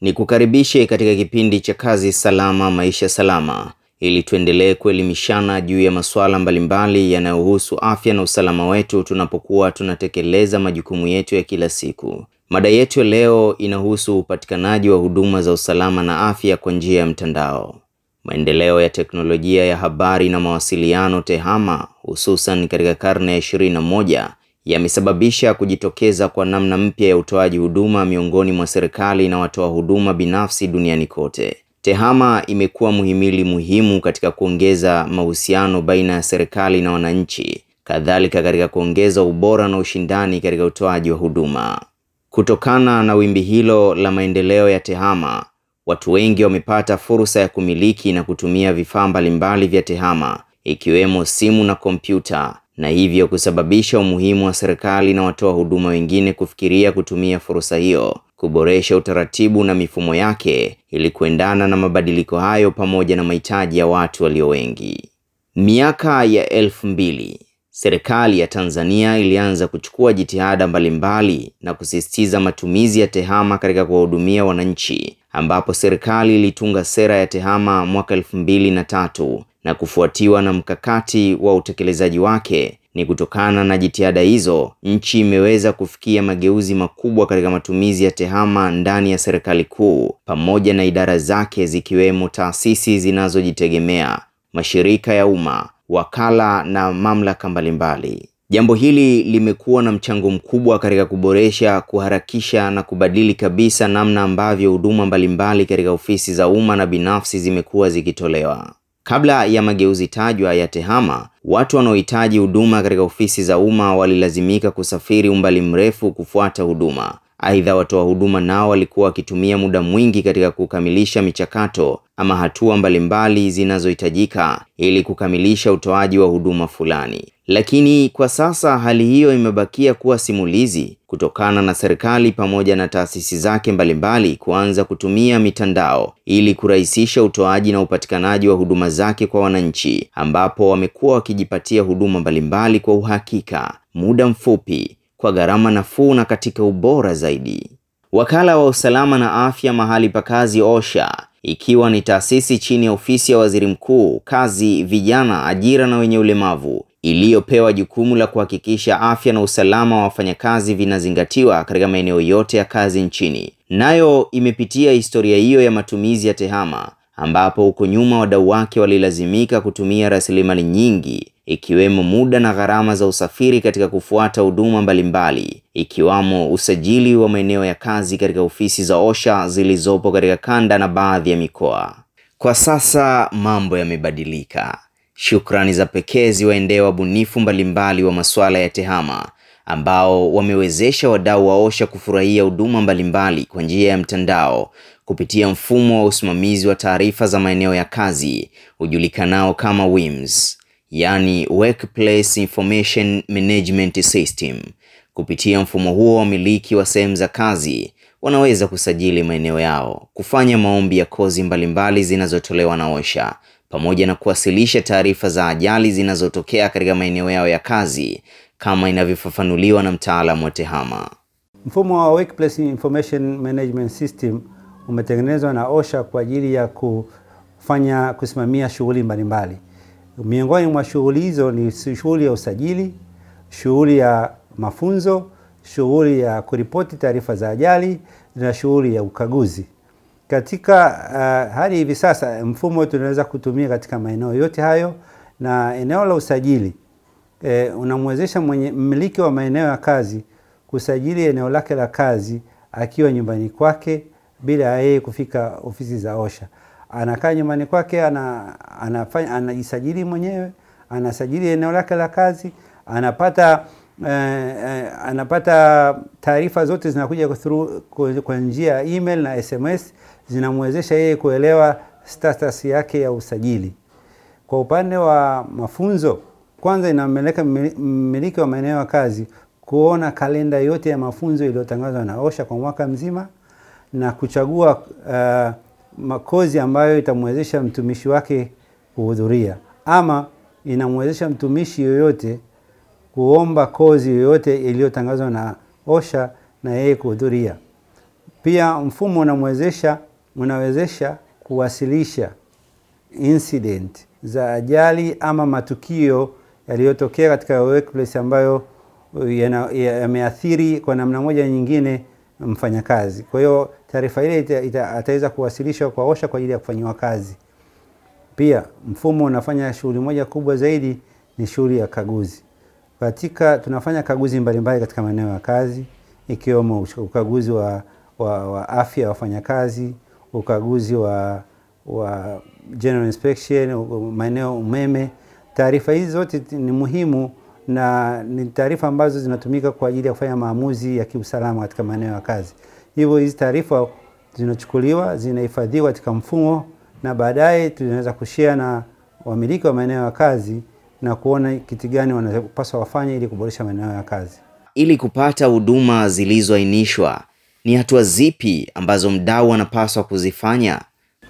Ni kukaribishe katika kipindi cha Kazi Salama Maisha Salama ili tuendelee kuelimishana juu ya masuala mbalimbali yanayohusu afya na usalama wetu tunapokuwa tunatekeleza majukumu yetu ya kila siku. Mada yetu ya leo inahusu upatikanaji wa huduma za usalama na afya kwa njia ya mtandao. Maendeleo ya teknolojia ya habari na mawasiliano TEHAMA hususan katika karne ya ishirini na moja yamesababisha kujitokeza kwa namna mpya ya utoaji huduma miongoni mwa serikali na watoa huduma binafsi duniani kote. TEHAMA imekuwa muhimili muhimu katika kuongeza mahusiano baina ya serikali na wananchi, kadhalika katika kuongeza ubora na ushindani katika utoaji wa huduma. Kutokana na wimbi hilo la maendeleo ya TEHAMA, watu wengi wamepata fursa ya kumiliki na kutumia vifaa mbalimbali vya TEHAMA ikiwemo simu na kompyuta na hivyo kusababisha umuhimu wa serikali na watoa huduma wengine kufikiria kutumia fursa hiyo kuboresha utaratibu na mifumo yake ili kuendana na mabadiliko hayo pamoja na mahitaji ya watu walio wengi. Miaka ya elfu mbili serikali ya Tanzania ilianza kuchukua jitihada mbalimbali na kusisitiza matumizi ya TEHAMA katika kuwahudumia wananchi, ambapo serikali ilitunga sera ya TEHAMA mwaka elfu mbili na tatu na kufuatiwa na mkakati wa utekelezaji wake. Ni kutokana na jitihada hizo, nchi imeweza kufikia mageuzi makubwa katika matumizi ya TEHAMA ndani ya serikali kuu pamoja na idara zake zikiwemo taasisi zinazojitegemea, mashirika ya umma, wakala na mamlaka mbalimbali. Jambo hili limekuwa na mchango mkubwa katika kuboresha, kuharakisha na kubadili kabisa namna ambavyo huduma mbalimbali katika ofisi za umma na binafsi zimekuwa zikitolewa. Kabla ya mageuzi tajwa ya TEHAMA, watu wanaohitaji huduma katika ofisi za umma walilazimika kusafiri umbali mrefu kufuata huduma. Aidha, watoa huduma nao walikuwa wakitumia muda mwingi katika kukamilisha michakato ama hatua mbalimbali zinazohitajika ili kukamilisha utoaji wa huduma fulani. Lakini kwa sasa hali hiyo imebakia kuwa simulizi kutokana na serikali pamoja na taasisi zake mbalimbali kuanza kutumia mitandao ili kurahisisha utoaji na upatikanaji wa huduma zake kwa wananchi, ambapo wamekuwa wakijipatia huduma mbalimbali kwa uhakika, muda mfupi, kwa gharama nafuu na katika ubora zaidi. Wakala wa usalama na afya mahali pa kazi OSHA ikiwa ni taasisi chini ya ofisi ya waziri mkuu, kazi, vijana, ajira na wenye ulemavu iliyopewa jukumu la kuhakikisha afya na usalama wa wafanyakazi vinazingatiwa katika maeneo yote ya kazi nchini. Nayo imepitia historia hiyo ya matumizi ya TEHAMA ambapo huko nyuma wadau wake walilazimika kutumia rasilimali nyingi ikiwemo muda na gharama za usafiri katika kufuata huduma mbalimbali ikiwamo usajili wa maeneo ya kazi katika ofisi za OSHA zilizopo katika kanda na baadhi ya mikoa. Kwa sasa mambo yamebadilika. Shukrani za pekee ziwaendee wabunifu mbalimbali wa masuala ya TEHAMA ambao wamewezesha wadau wa OSHA kufurahia huduma mbalimbali kwa njia ya mtandao kupitia mfumo wa usimamizi wa taarifa za maeneo ya kazi ujulikanao kama WIMS, yani Workplace Information Management System. Kupitia mfumo huo, wamiliki wa sehemu za kazi wanaweza kusajili maeneo yao, kufanya maombi ya kozi mbalimbali zinazotolewa na OSHA pamoja na kuwasilisha taarifa za ajali zinazotokea katika maeneo yao ya kazi kama inavyofafanuliwa na mtaalamu wa TEHAMA. Mfumo wa Workplace Information Management System umetengenezwa na OSHA kwa ajili ya kufanya kusimamia shughuli mbalimbali. Miongoni mwa shughuli hizo ni shughuli ya usajili, shughuli ya mafunzo, shughuli ya kuripoti taarifa za ajali na shughuli ya ukaguzi. Katika uh, hadi hivi sasa mfumo tunaweza kutumia katika maeneo yote hayo, na eneo la usajili eh, unamwezesha mwenye mmiliki wa maeneo ya kazi kusajili eneo lake la kazi akiwa nyumbani kwake bila yeye kufika ofisi za OSHA. Anakaa nyumbani kwake, ana, anafanya anajisajili mwenyewe, anasajili eneo lake la kazi, anapata eh, eh, anapata taarifa zote zinakuja kwa njia ya email na SMS zinamwezesha yeye kuelewa status yake ya usajili. Kwa upande wa mafunzo, kwanza inameleka mmiliki wa maeneo ya kazi kuona kalenda yote ya mafunzo iliyotangazwa na OSHA kwa mwaka mzima na kuchagua uh, makozi ambayo itamwezesha mtumishi wake kuhudhuria, ama inamwezesha mtumishi yoyote kuomba kozi yoyote iliyotangazwa na OSHA na yeye kuhudhuria. Pia mfumo unamwezesha unawezesha kuwasilisha incident za ajali ama matukio yaliyotokea katika workplace ambayo yana- yameathiri kwa namna moja nyingine mfanyakazi. Kwa hiyo taarifa ile ataweza kuwasilishwa kwa OSHA kwa ajili ya kufanyiwa kazi. Pia mfumo unafanya shughuli moja kubwa zaidi ni shughuli ya kaguzi. Katika tunafanya kaguzi mbalimbali katika maeneo ya kazi ikiwemo ukaguzi wa, wa, wa afya ya wafanyakazi, ukaguzi wa, wa general inspection, maeneo umeme. Taarifa hizi zote ni muhimu na ni taarifa ambazo zinatumika kwa ajili ya kufanya maamuzi ya kiusalama katika maeneo ya kazi. Hivyo hizi taarifa zinachukuliwa, zinahifadhiwa katika mfumo na baadaye tunaweza kushare na wamiliki wa maeneo ya kazi na kuona kitu gani wanapaswa wafanye ili kuboresha maeneo ya kazi. Ili kupata huduma zilizoainishwa, ni hatua zipi ambazo mdau anapaswa kuzifanya?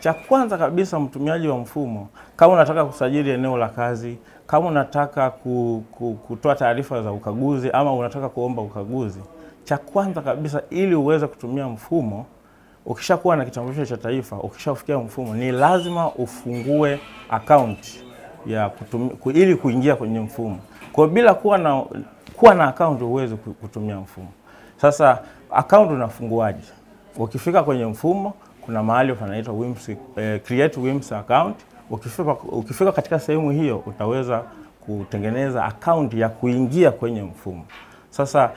Cha kwanza kabisa, mtumiaji wa mfumo, kama unataka kusajili eneo la kazi, kama unataka ku, ku, kutoa taarifa za ukaguzi ama unataka kuomba ukaguzi, cha kwanza kabisa, ili uweze kutumia mfumo, ukishakuwa na kitambulisho cha taifa, ukishafikia mfumo, ni lazima ufungue akaunti ya kutumia, ili kuingia kwenye mfumo. Kwa bila kuwa na kuwa na akaunti huwezi kutumia mfumo. Sasa akaunti unafunguaje? Ukifika kwenye mfumo kuna mahali panaitwa WIMS, eh, create WIMS account. Ukifika, ukifika katika sehemu hiyo utaweza kutengeneza akaunti ya kuingia kwenye mfumo. Sasa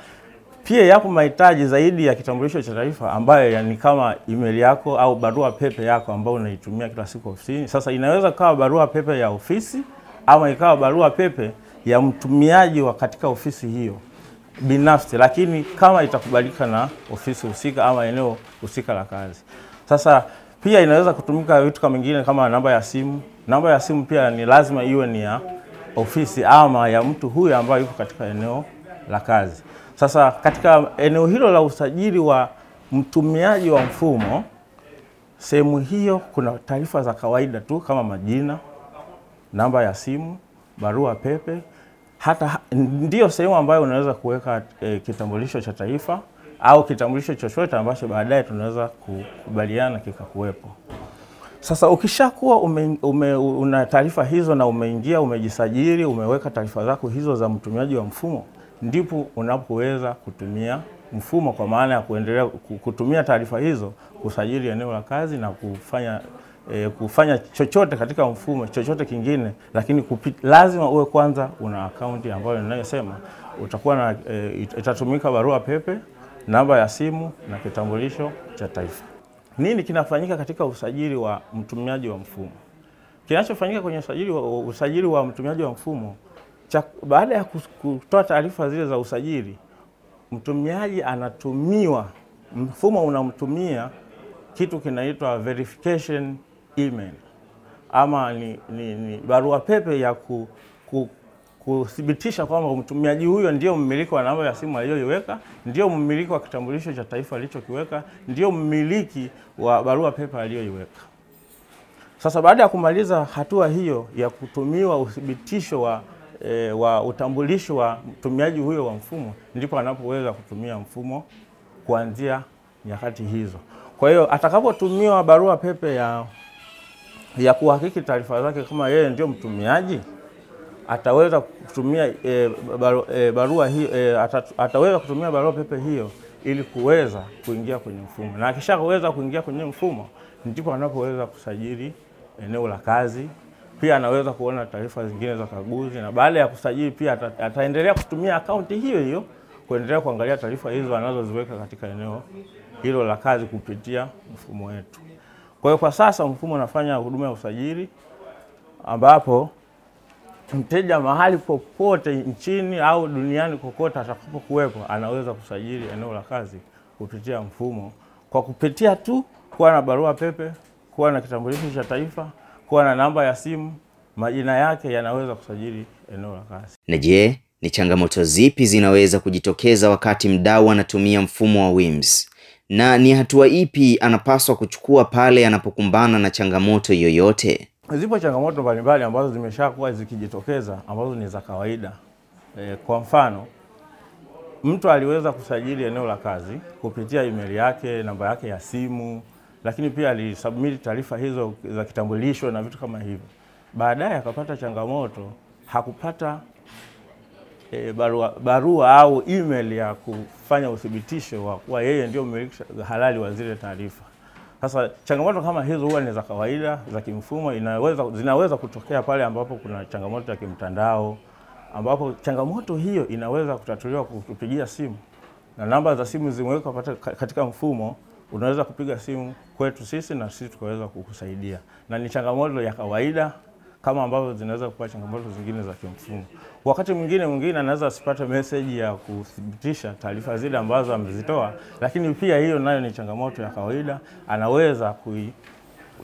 pia yapo mahitaji zaidi ya kitambulisho cha taifa ambayo ni kama email yako au barua pepe yako ambayo unaitumia kila siku ofisini. Sasa inaweza kawa barua pepe ya ofisi ama ikawa barua pepe ya mtumiaji wa katika ofisi hiyo binafsi, lakini kama itakubalika na ofisi husika ama eneo husika la kazi. Sasa pia inaweza kutumika vitu kama mingine kama namba ya simu. Namba ya simu pia ni lazima iwe ni ya ofisi ama ya mtu huyu ambaye yuko katika eneo la kazi. Sasa katika eneo hilo la usajili wa mtumiaji wa mfumo, sehemu hiyo kuna taarifa za kawaida tu kama majina, namba ya simu, barua pepe, hata ndiyo sehemu ambayo unaweza kuweka e, kitambulisho cha taifa au kitambulisho chochote ambacho baadaye tunaweza kukubaliana kikakuwepo. Sasa ukishakuwa ume, ume, una taarifa hizo na umeingia umejisajili, umeweka taarifa zako hizo za mtumiaji wa mfumo, ndipo unapoweza kutumia mfumo kwa maana ya kuendelea kutumia taarifa hizo kusajili eneo la kazi na kufanya e, kufanya chochote katika mfumo chochote kingine, lakini kupi, lazima uwe kwanza una akaunti ambayo ninayosema utakuwa na e, itatumika barua pepe, namba ya simu na kitambulisho cha taifa. Nini kinafanyika katika usajili wa mtumiaji wa mfumo? Kinachofanyika kwenye usajili wa, usajili wa mtumiaji wa mfumo baada ya kutoa taarifa zile za usajili, mtumiaji anatumiwa, mfumo unamtumia kitu kinaitwa verification email ama ni, ni, ni barua pepe ya ku, ku, kuthibitisha kwamba mtumiaji huyo ndio mmiliki wa namba ya simu aliyoiweka, ndio mmiliki wa kitambulisho cha taifa alichokiweka, ndio mmiliki wa barua pepe aliyoiweka. Sasa baada ya kumaliza hatua hiyo ya kutumiwa uthibitisho wa, e, wa utambulisho wa mtumiaji huyo wa mfumo, ndipo anapoweza kutumia mfumo kuanzia nyakati hizo. Kwa hiyo atakapotumiwa barua pepe ya, ya kuhakiki taarifa zake kama yeye ndio mtumiaji ataweza kutumia e, baru, e, barua hiyo e, ataweza kutumia barua pepe hiyo ili kuweza kuingia kwenye mfumo, na akishaweza kuingia kwenye mfumo ndipo anapoweza kusajili eneo la kazi. Pia anaweza kuona taarifa zingine za kaguzi, na baada ya kusajili pia ataendelea kutumia akaunti hiyo hiyo kuendelea kuangalia taarifa hizo anazoziweka katika eneo hilo la kazi kupitia mfumo wetu. Kwa hiyo kwa sasa mfumo unafanya huduma ya usajili ambapo mteja mahali popote nchini au duniani kokote atakapokuwepo anaweza kusajili eneo la kazi kupitia mfumo kwa kupitia tu kuwa na barua pepe, kuwa na kitambulisho cha taifa, kuwa na namba ya simu, majina yake yanaweza kusajili eneo la kazi. Na je, ni changamoto zipi zinaweza kujitokeza wakati mdau anatumia mfumo wa WIMS? Na ni hatua ipi anapaswa kuchukua pale anapokumbana na changamoto yoyote? Zipo changamoto mbalimbali ambazo zimeshakuwa zikijitokeza ambazo ni za kawaida. E, kwa mfano mtu aliweza kusajili eneo la kazi kupitia email yake, namba yake ya simu, lakini pia alisubmit taarifa hizo za kitambulisho na vitu kama hivyo. Baadaye akapata changamoto, hakupata e, barua, barua au email ya kufanya uthibitisho wa kuwa yeye ndio mmiliki halali wa zile taarifa. Sasa changamoto kama hizo huwa ni za kawaida za kimfumo, inaweza, zinaweza kutokea pale ambapo kuna changamoto ya kimtandao, ambapo changamoto hiyo inaweza kutatuliwa kutupigia simu na namba za simu zimewekwa katika mfumo. Unaweza kupiga simu kwetu sisi na sisi tukaweza kukusaidia, na ni changamoto ya kawaida kama ambavyo zinaweza kuwa changamoto zingine za kimfumo. Wakati mwingine mwingine anaweza asipate meseji ya kuthibitisha taarifa zile ambazo amezitoa, lakini pia hiyo nayo ni changamoto ya kawaida. Anaweza kui,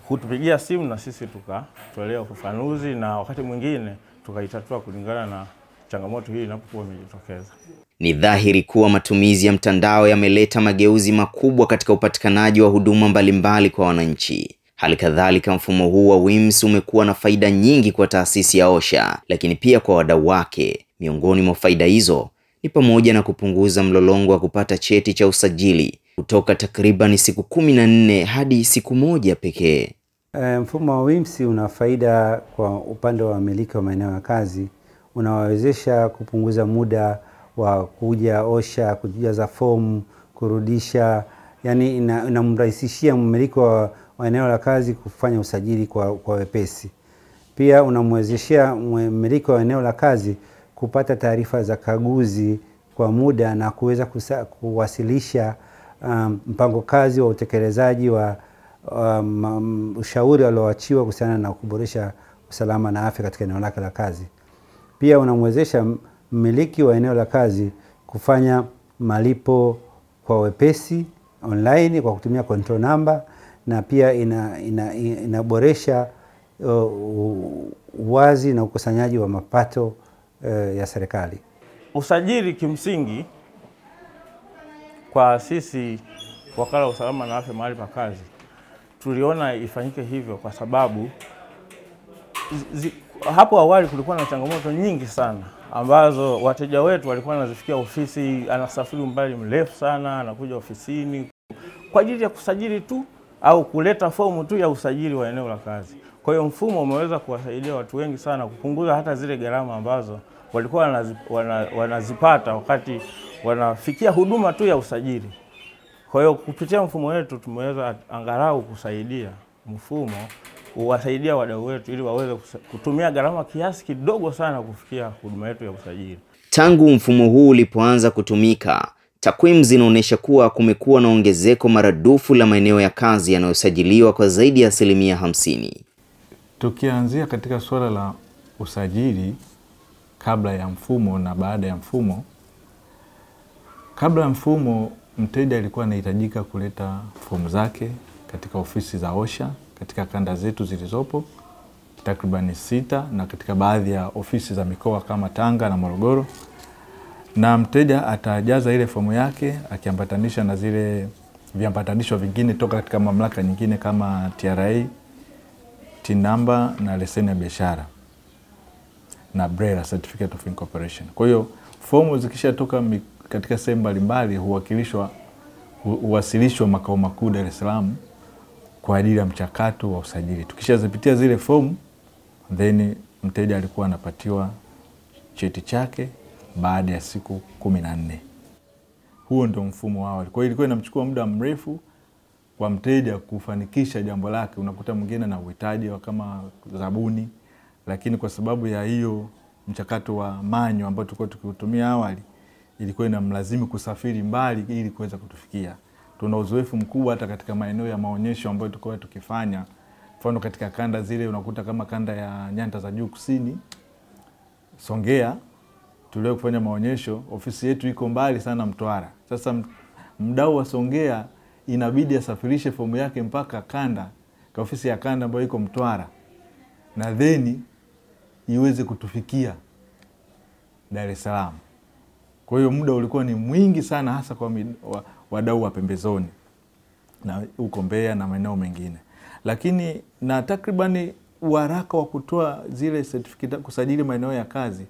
kutupigia simu na sisi tukatolea ufafanuzi, na wakati mwingine tukaitatua kulingana na changamoto hii inapokuwa imejitokeza. Ni dhahiri kuwa matumizi ya mtandao yameleta mageuzi makubwa katika upatikanaji wa huduma mbalimbali kwa wananchi. Hali kadhalika, mfumo huu wa WIMS umekuwa na faida nyingi kwa taasisi ya OSHA, lakini pia kwa wadau wake. Miongoni mwa faida hizo ni pamoja na kupunguza mlolongo wa kupata cheti cha usajili kutoka takriban siku kumi na nne hadi siku moja pekee. E, mfumo wa WIMS una faida kwa upande wa wamiliki wa maeneo ya kazi, unawawezesha kupunguza muda wa kuja OSHA, kujaza fomu, kurudisha, yani ina- inamrahisishia mmiliki wa eneo la kazi kufanya usajili kwa, kwa wepesi. Pia unamwezeshea mmiliki wa eneo la kazi kupata taarifa za kaguzi kwa muda na kuweza kuwasilisha um, mpango kazi wa utekelezaji wa um, ushauri alioachiwa kuhusiana na kuboresha usalama na afya katika eneo lake la kazi. Pia unamwezesha mmiliki wa eneo la kazi kufanya malipo kwa wepesi online kwa kutumia control number na pia ina, ina, ina, inaboresha uh, uwazi na ukusanyaji wa mapato uh, ya serikali. Usajili kimsingi kwa sisi wakala wa usalama na afya mahali pa kazi, tuliona ifanyike hivyo kwa sababu zi, hapo awali kulikuwa na changamoto nyingi sana ambazo wateja wetu walikuwa wanazifikia ofisi, anasafiri umbali mrefu sana, anakuja ofisini kwa ajili ya kusajili tu au kuleta fomu tu ya usajili wa eneo la kazi. Kwa hiyo mfumo umeweza kuwasaidia watu wengi sana kupunguza hata zile gharama ambazo walikuwa wanazi, wana, wanazipata wakati wanafikia huduma tu ya usajili. Kwa hiyo kupitia mfumo wetu tumeweza angalau kusaidia mfumo uwasaidia wadau wetu ili waweze kutumia gharama kiasi kidogo sana kufikia huduma yetu ya usajili. Tangu mfumo huu ulipoanza kutumika, takwimu zinaonyesha kuwa kumekuwa na ongezeko maradufu la maeneo ya kazi yanayosajiliwa kwa zaidi ya asilimia hamsini. Tukianzia katika suala la usajili kabla ya mfumo na baada ya mfumo. Kabla ya mfumo, mteja alikuwa anahitajika kuleta fomu zake katika ofisi za OSHA katika kanda zetu zilizopo takribani sita na katika baadhi ya ofisi za mikoa kama Tanga na Morogoro, na mteja atajaza ile fomu yake akiambatanisha na zile viambatanisho vingine toka katika mamlaka nyingine kama TRA, TIN na leseni ya biashara na BRELA, certificate of incorporation. Kwa hiyo fomu zikishatoka katika sehemu mbalimbali huwakilishwa huwasilishwa makao makuu Dar es Salaam kwa ajili ya mchakato wa usajili. Tukishazipitia zile fomu, then mteja alikuwa anapatiwa cheti chake baada ya siku kumi na nne. Huo ndio mfumo wa awali. Kwa hiyo ilikuwa inamchukua muda mrefu kwa mteja kufanikisha jambo lake. Unakuta mwingine na uhitaji wa kama zabuni, lakini kwa sababu ya hiyo mchakato wa manyo ambao tulikuwa tukiutumia awali, ilikuwa inamlazimu kusafiri mbali ili kuweza kutufikia. Tuna uzoefu mkubwa hata katika maeneo ya maonyesho ambayo tulikuwa tukifanya, mfano katika kanda zile, unakuta kama kanda ya nyanda za juu kusini, Songea tulio kufanya maonyesho, ofisi yetu iko mbali sana Mtwara. Sasa mdau wa Songea inabidi asafirishe fomu yake mpaka kanda ka ofisi ya kanda ambayo iko Mtwara, na theni iweze kutufikia Dar es Salaam. Kwa hiyo muda ulikuwa ni mwingi sana, hasa kwa wadau wa pembezoni na huko Mbeya na maeneo mengine, lakini na takribani uharaka wa kutoa zile certificate kusajili maeneo ya kazi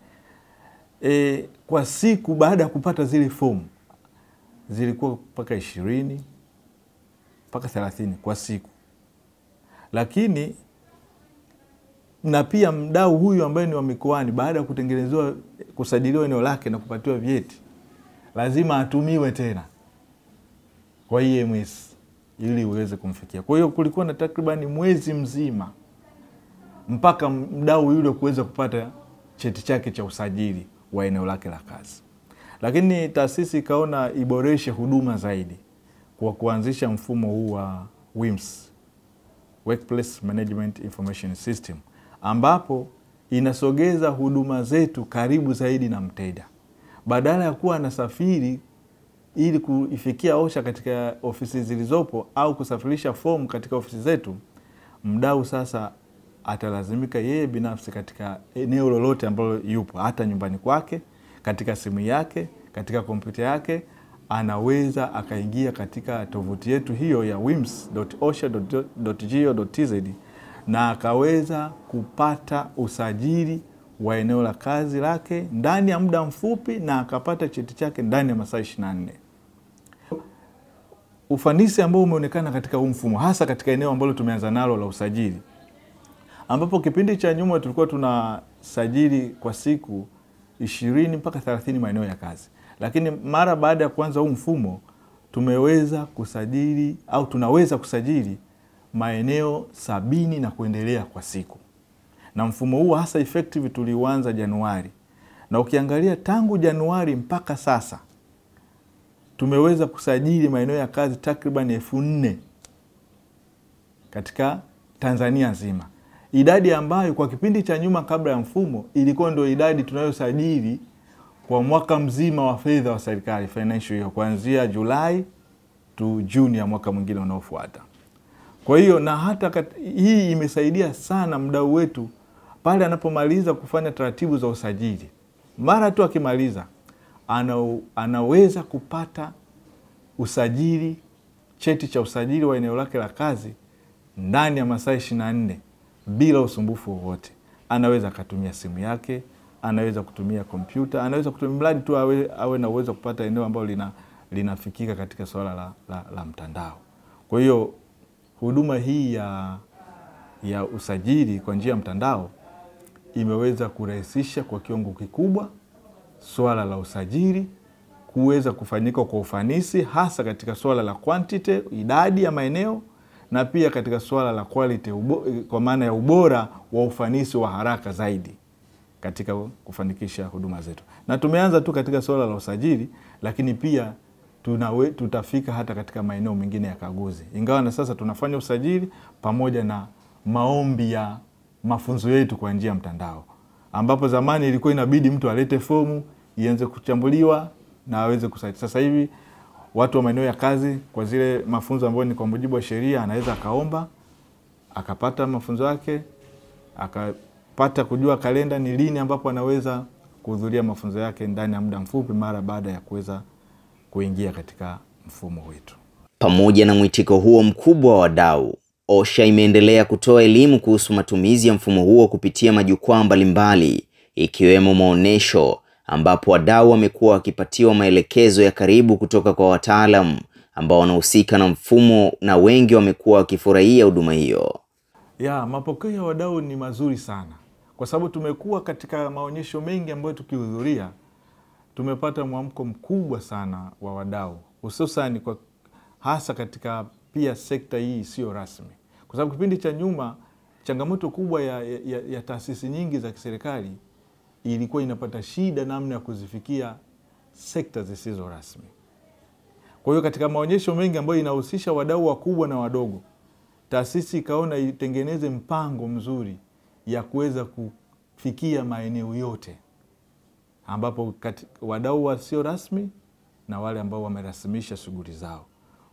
e, kwa siku baada ya kupata zile fomu zilikuwa mpaka ishirini mpaka thelathini kwa siku, lakini na pia mdau huyu ambaye ni wa mikoani, baada ya kutengenezewa kusajiliwa eneo lake na kupatiwa vyeti, lazima atumiwe tena kwa EMS ili uweze kumfikia. Kwa hiyo kulikuwa na takribani mwezi mzima mpaka mdau yule kuweza kupata cheti chake cha usajili wa eneo lake la kazi. Lakini taasisi ikaona iboreshe huduma zaidi kwa kuanzisha mfumo huu wa WIMS, Workplace Management Information System, ambapo inasogeza huduma zetu karibu zaidi na mteja, badala ya kuwa anasafiri ili kuifikia OSHA katika ofisi zilizopo au kusafirisha fomu katika ofisi zetu. Mdau sasa atalazimika yeye binafsi katika eneo lolote ambalo yupo, hata nyumbani kwake, katika simu yake, katika kompyuta yake, anaweza akaingia katika tovuti yetu hiyo ya wims.osha.go.tz na akaweza kupata usajili wa eneo la kazi lake ndani ya muda mfupi na akapata cheti chake ndani ya masaa 24. Ufanisi ambao umeonekana katika huu mfumo hasa katika eneo ambalo tumeanza nalo la usajili, ambapo kipindi cha nyuma tulikuwa tunasajili kwa siku ishirini mpaka thelathini maeneo ya kazi, lakini mara baada ya kuanza huu mfumo tumeweza kusajili au tunaweza kusajili maeneo sabini na kuendelea kwa siku. Na mfumo huu hasa effective tuliuanza Januari, na ukiangalia tangu Januari mpaka sasa tumeweza kusajili maeneo ya kazi takriban elfu nne katika Tanzania nzima, idadi ambayo kwa kipindi cha nyuma kabla ya mfumo ilikuwa ndio idadi tunayosajili kwa mwaka mzima wa fedha wa serikali financial year, kuanzia Julai tu Juni ya mwaka mwingine unaofuata. Kwa hiyo na hata kat, hii imesaidia sana mdau wetu pale anapomaliza kufanya taratibu za usajili, mara tu akimaliza ana, anaweza kupata usajili, cheti cha usajili wa eneo lake la kazi ndani ya masaa ishirini na nne bila usumbufu wowote. Anaweza akatumia simu yake, anaweza kutumia kompyuta, anaweza kutumia mradi tu awe, awe na uwezo wa kupata eneo ambalo lina, linafikika katika suala la, la, la mtandao. Kwa hiyo huduma hii ya, ya usajili kwa njia ya mtandao imeweza kurahisisha kwa kiwango kikubwa swala la usajili kuweza kufanyika kwa ufanisi, hasa katika swala la quantity, idadi ya maeneo, na pia katika swala la quality, kwa maana ya ubora wa ufanisi wa haraka zaidi katika kufanikisha huduma zetu. Na tumeanza tu katika swala la usajili, lakini pia tunawe, tutafika hata katika maeneo mengine ya kaguzi, ingawa na sasa tunafanya usajili pamoja na maombi ya mafunzo yetu kwa njia ya mtandao, ambapo zamani ilikuwa inabidi mtu alete fomu ianze kuchambuliwa na aweze kusajili. Sasa hivi watu wa maeneo ya kazi kwa zile mafunzo ambayo ni kwa mujibu wa sheria, anaweza akaomba akapata mafunzo yake, akapata kujua kalenda ni lini ambapo anaweza kuhudhuria mafunzo yake ndani ya muda mfupi mara baada ya kuweza kuingia katika mfumo wetu. Pamoja na mwitiko huo mkubwa wa wadau, OSHA imeendelea kutoa elimu kuhusu matumizi ya mfumo huo kupitia majukwaa mbalimbali ikiwemo maonesho, ambapo wadau wamekuwa wakipatiwa maelekezo ya karibu kutoka kwa wataalamu ambao wanahusika na mfumo na wengi wamekuwa wakifurahia huduma hiyo. Ya, mapokeo ya wadau ni mazuri sana kwa sababu tumekuwa katika maonyesho mengi ambayo tukihudhuria tumepata mwamko mkubwa sana wa wadau hususan kwa hasa katika pia sekta hii isiyo rasmi, kwa sababu kipindi cha nyuma changamoto kubwa ya, ya, ya taasisi nyingi za kiserikali ilikuwa inapata shida namna ya kuzifikia sekta zisizo rasmi. Kwa hiyo katika maonyesho mengi ambayo inahusisha wadau wakubwa na wadogo, taasisi ikaona itengeneze mpango mzuri ya kuweza kufikia maeneo yote ambapo wadau wasio rasmi na wale ambao wamerasimisha shughuli zao.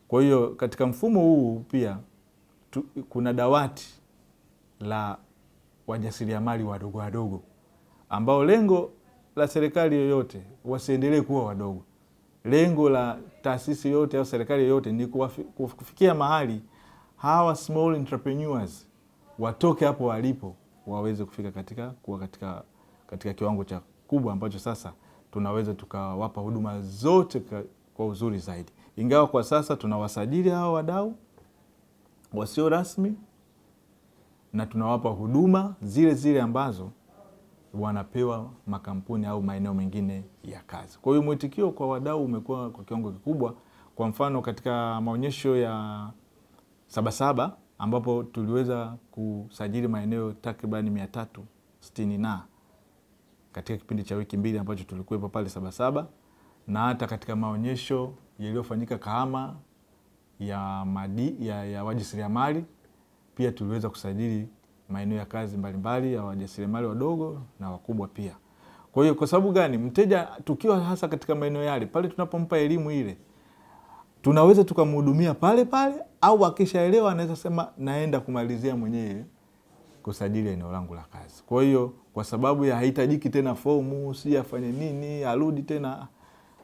Kwa hiyo katika mfumo huu pia tu, kuna dawati la wajasiriamali wadogo wadogo ambao lengo la serikali yoyote wasiendelee kuwa wadogo. Lengo la taasisi yoyote au serikali yoyote ni kufikia mahali hawa small entrepreneurs watoke hapo walipo waweze kufika katika kuwa katika, katika kiwango cha kubwa ambacho sasa tunaweza tukawapa huduma zote kwa uzuri zaidi, ingawa kwa sasa tunawasajili hawa wadau wasio rasmi na tunawapa huduma zile zile ambazo wanapewa makampuni au maeneo mengine ya kazi. Kwa hiyo mwitikio kwa wadau umekuwa kwa kiwango kikubwa. Kwa mfano katika maonyesho ya Sabasaba ambapo tuliweza kusajili maeneo takribani mia tatu sitini na katika kipindi cha wiki mbili ambacho tulikuwepo pale Sabasaba, na hata katika maonyesho yaliyofanyika Kahama ya, madi, ya, ya wajasiriamali pia tuliweza kusajili maeneo ya kazi mbalimbali ya wajasiriamali wadogo na wakubwa pia. Kwa hiyo kwa sababu gani? Mteja tukiwa hasa katika maeneo yale, pale tunapompa elimu ile, tunaweza tukamhudumia pale pale, au akishaelewa anaweza sema naenda kumalizia mwenyewe kusajili eneo langu la kazi. Kwa hiyo kwa sababu ya haitajiki tena fomu, si afanye nini, arudi tena,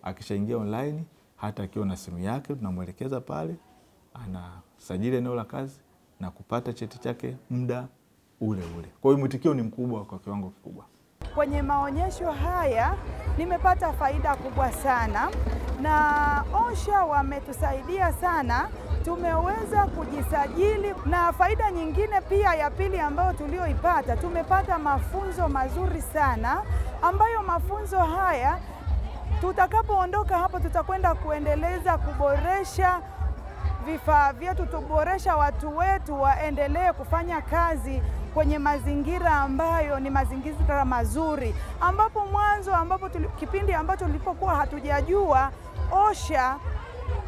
akishaingia online, hata akiwa na simu yake tunamwelekeza pale, anasajili eneo la kazi na kupata cheti chake muda ule ule. Kwa hiyo mwitikio ni mkubwa kwa kiwango kikubwa. Kwenye maonyesho haya nimepata faida kubwa sana, na OSHA wametusaidia sana, tumeweza kujisajili. Na faida nyingine pia ya pili ambayo tulioipata, tumepata mafunzo mazuri sana, ambayo mafunzo haya tutakapoondoka hapo tutakwenda kuendeleza kuboresha vifaa vyetu, tuboresha watu wetu waendelee kufanya kazi kwenye mazingira ambayo ni mazingira mazuri, ambapo mwanzo ambapo tuli, kipindi ambacho tulipokuwa hatujajua OSHA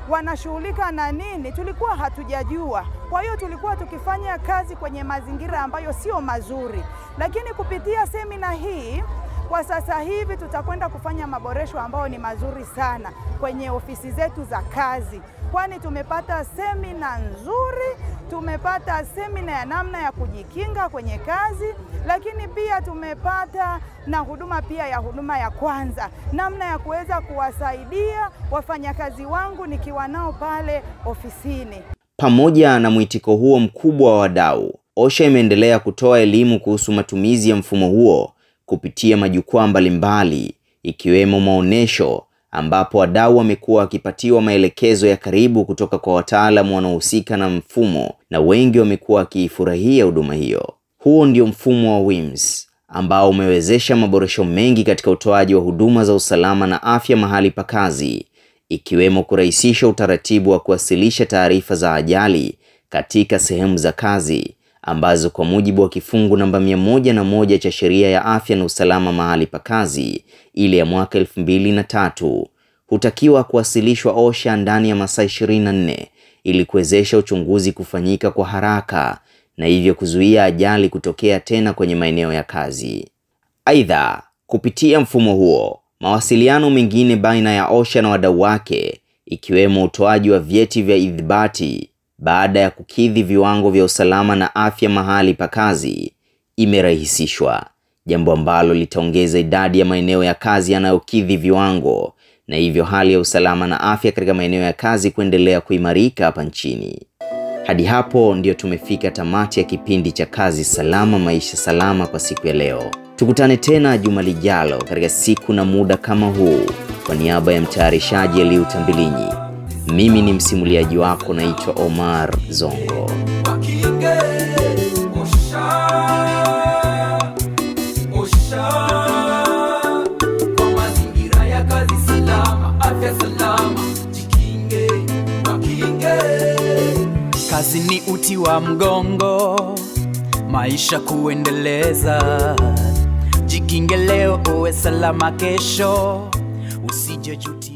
wanashughulika na nini, tulikuwa hatujajua. Kwa hiyo tulikuwa tukifanya kazi kwenye mazingira ambayo sio mazuri, lakini kupitia semina hii kwa sasa hivi tutakwenda kufanya maboresho ambayo ni mazuri sana kwenye ofisi zetu za kazi, kwani tumepata semina nzuri, tumepata semina ya namna ya kujikinga kwenye kazi, lakini pia tumepata na huduma pia ya huduma ya kwanza, namna ya kuweza kuwasaidia wafanyakazi wangu nikiwa nao pale ofisini. Pamoja na mwitiko huo mkubwa wa wadau, OSHA imeendelea kutoa elimu kuhusu matumizi ya mfumo huo kupitia majukwaa mbalimbali ikiwemo maonyesho ambapo wadau wamekuwa wakipatiwa maelekezo ya karibu kutoka kwa wataalamu wanaohusika na mfumo na wengi wamekuwa wakiifurahia huduma hiyo. Huo ndio mfumo wa WIMS ambao umewezesha maboresho mengi katika utoaji wa huduma za usalama na afya mahali pa kazi, ikiwemo kurahisisha utaratibu wa kuwasilisha taarifa za ajali katika sehemu za kazi ambazo kwa mujibu wa kifungu namba mia moja na moja cha sheria ya afya na usalama mahali pa kazi ile ya mwaka elfu mbili na tatu hutakiwa kuwasilishwa OSHA ndani ya masaa ishirini na nne ili kuwezesha uchunguzi kufanyika kwa haraka na hivyo kuzuia ajali kutokea tena kwenye maeneo ya kazi. Aidha, kupitia mfumo huo, mawasiliano mengine baina ya OSHA na wadau wake ikiwemo utoaji wa vyeti vya idhibati baada ya kukidhi viwango vya usalama na afya mahali pa kazi imerahisishwa, jambo ambalo litaongeza idadi ya maeneo ya kazi yanayokidhi viwango na hivyo hali ya usalama na afya katika maeneo ya kazi kuendelea kuimarika hapa nchini. Hadi hapo ndio tumefika tamati ya kipindi cha Kazi Salama Maisha Salama kwa siku ya leo. Tukutane tena juma lijalo katika siku na muda kama huu. Kwa niaba ya mtayarishaji Eliu Tambilinyi, mimi ni msimuliaji wako naitwa Omar Zongo. Kazi ni uti wa mgongo, maisha kuendeleza. Jikinge leo, uwe salama kesho, usijejutia.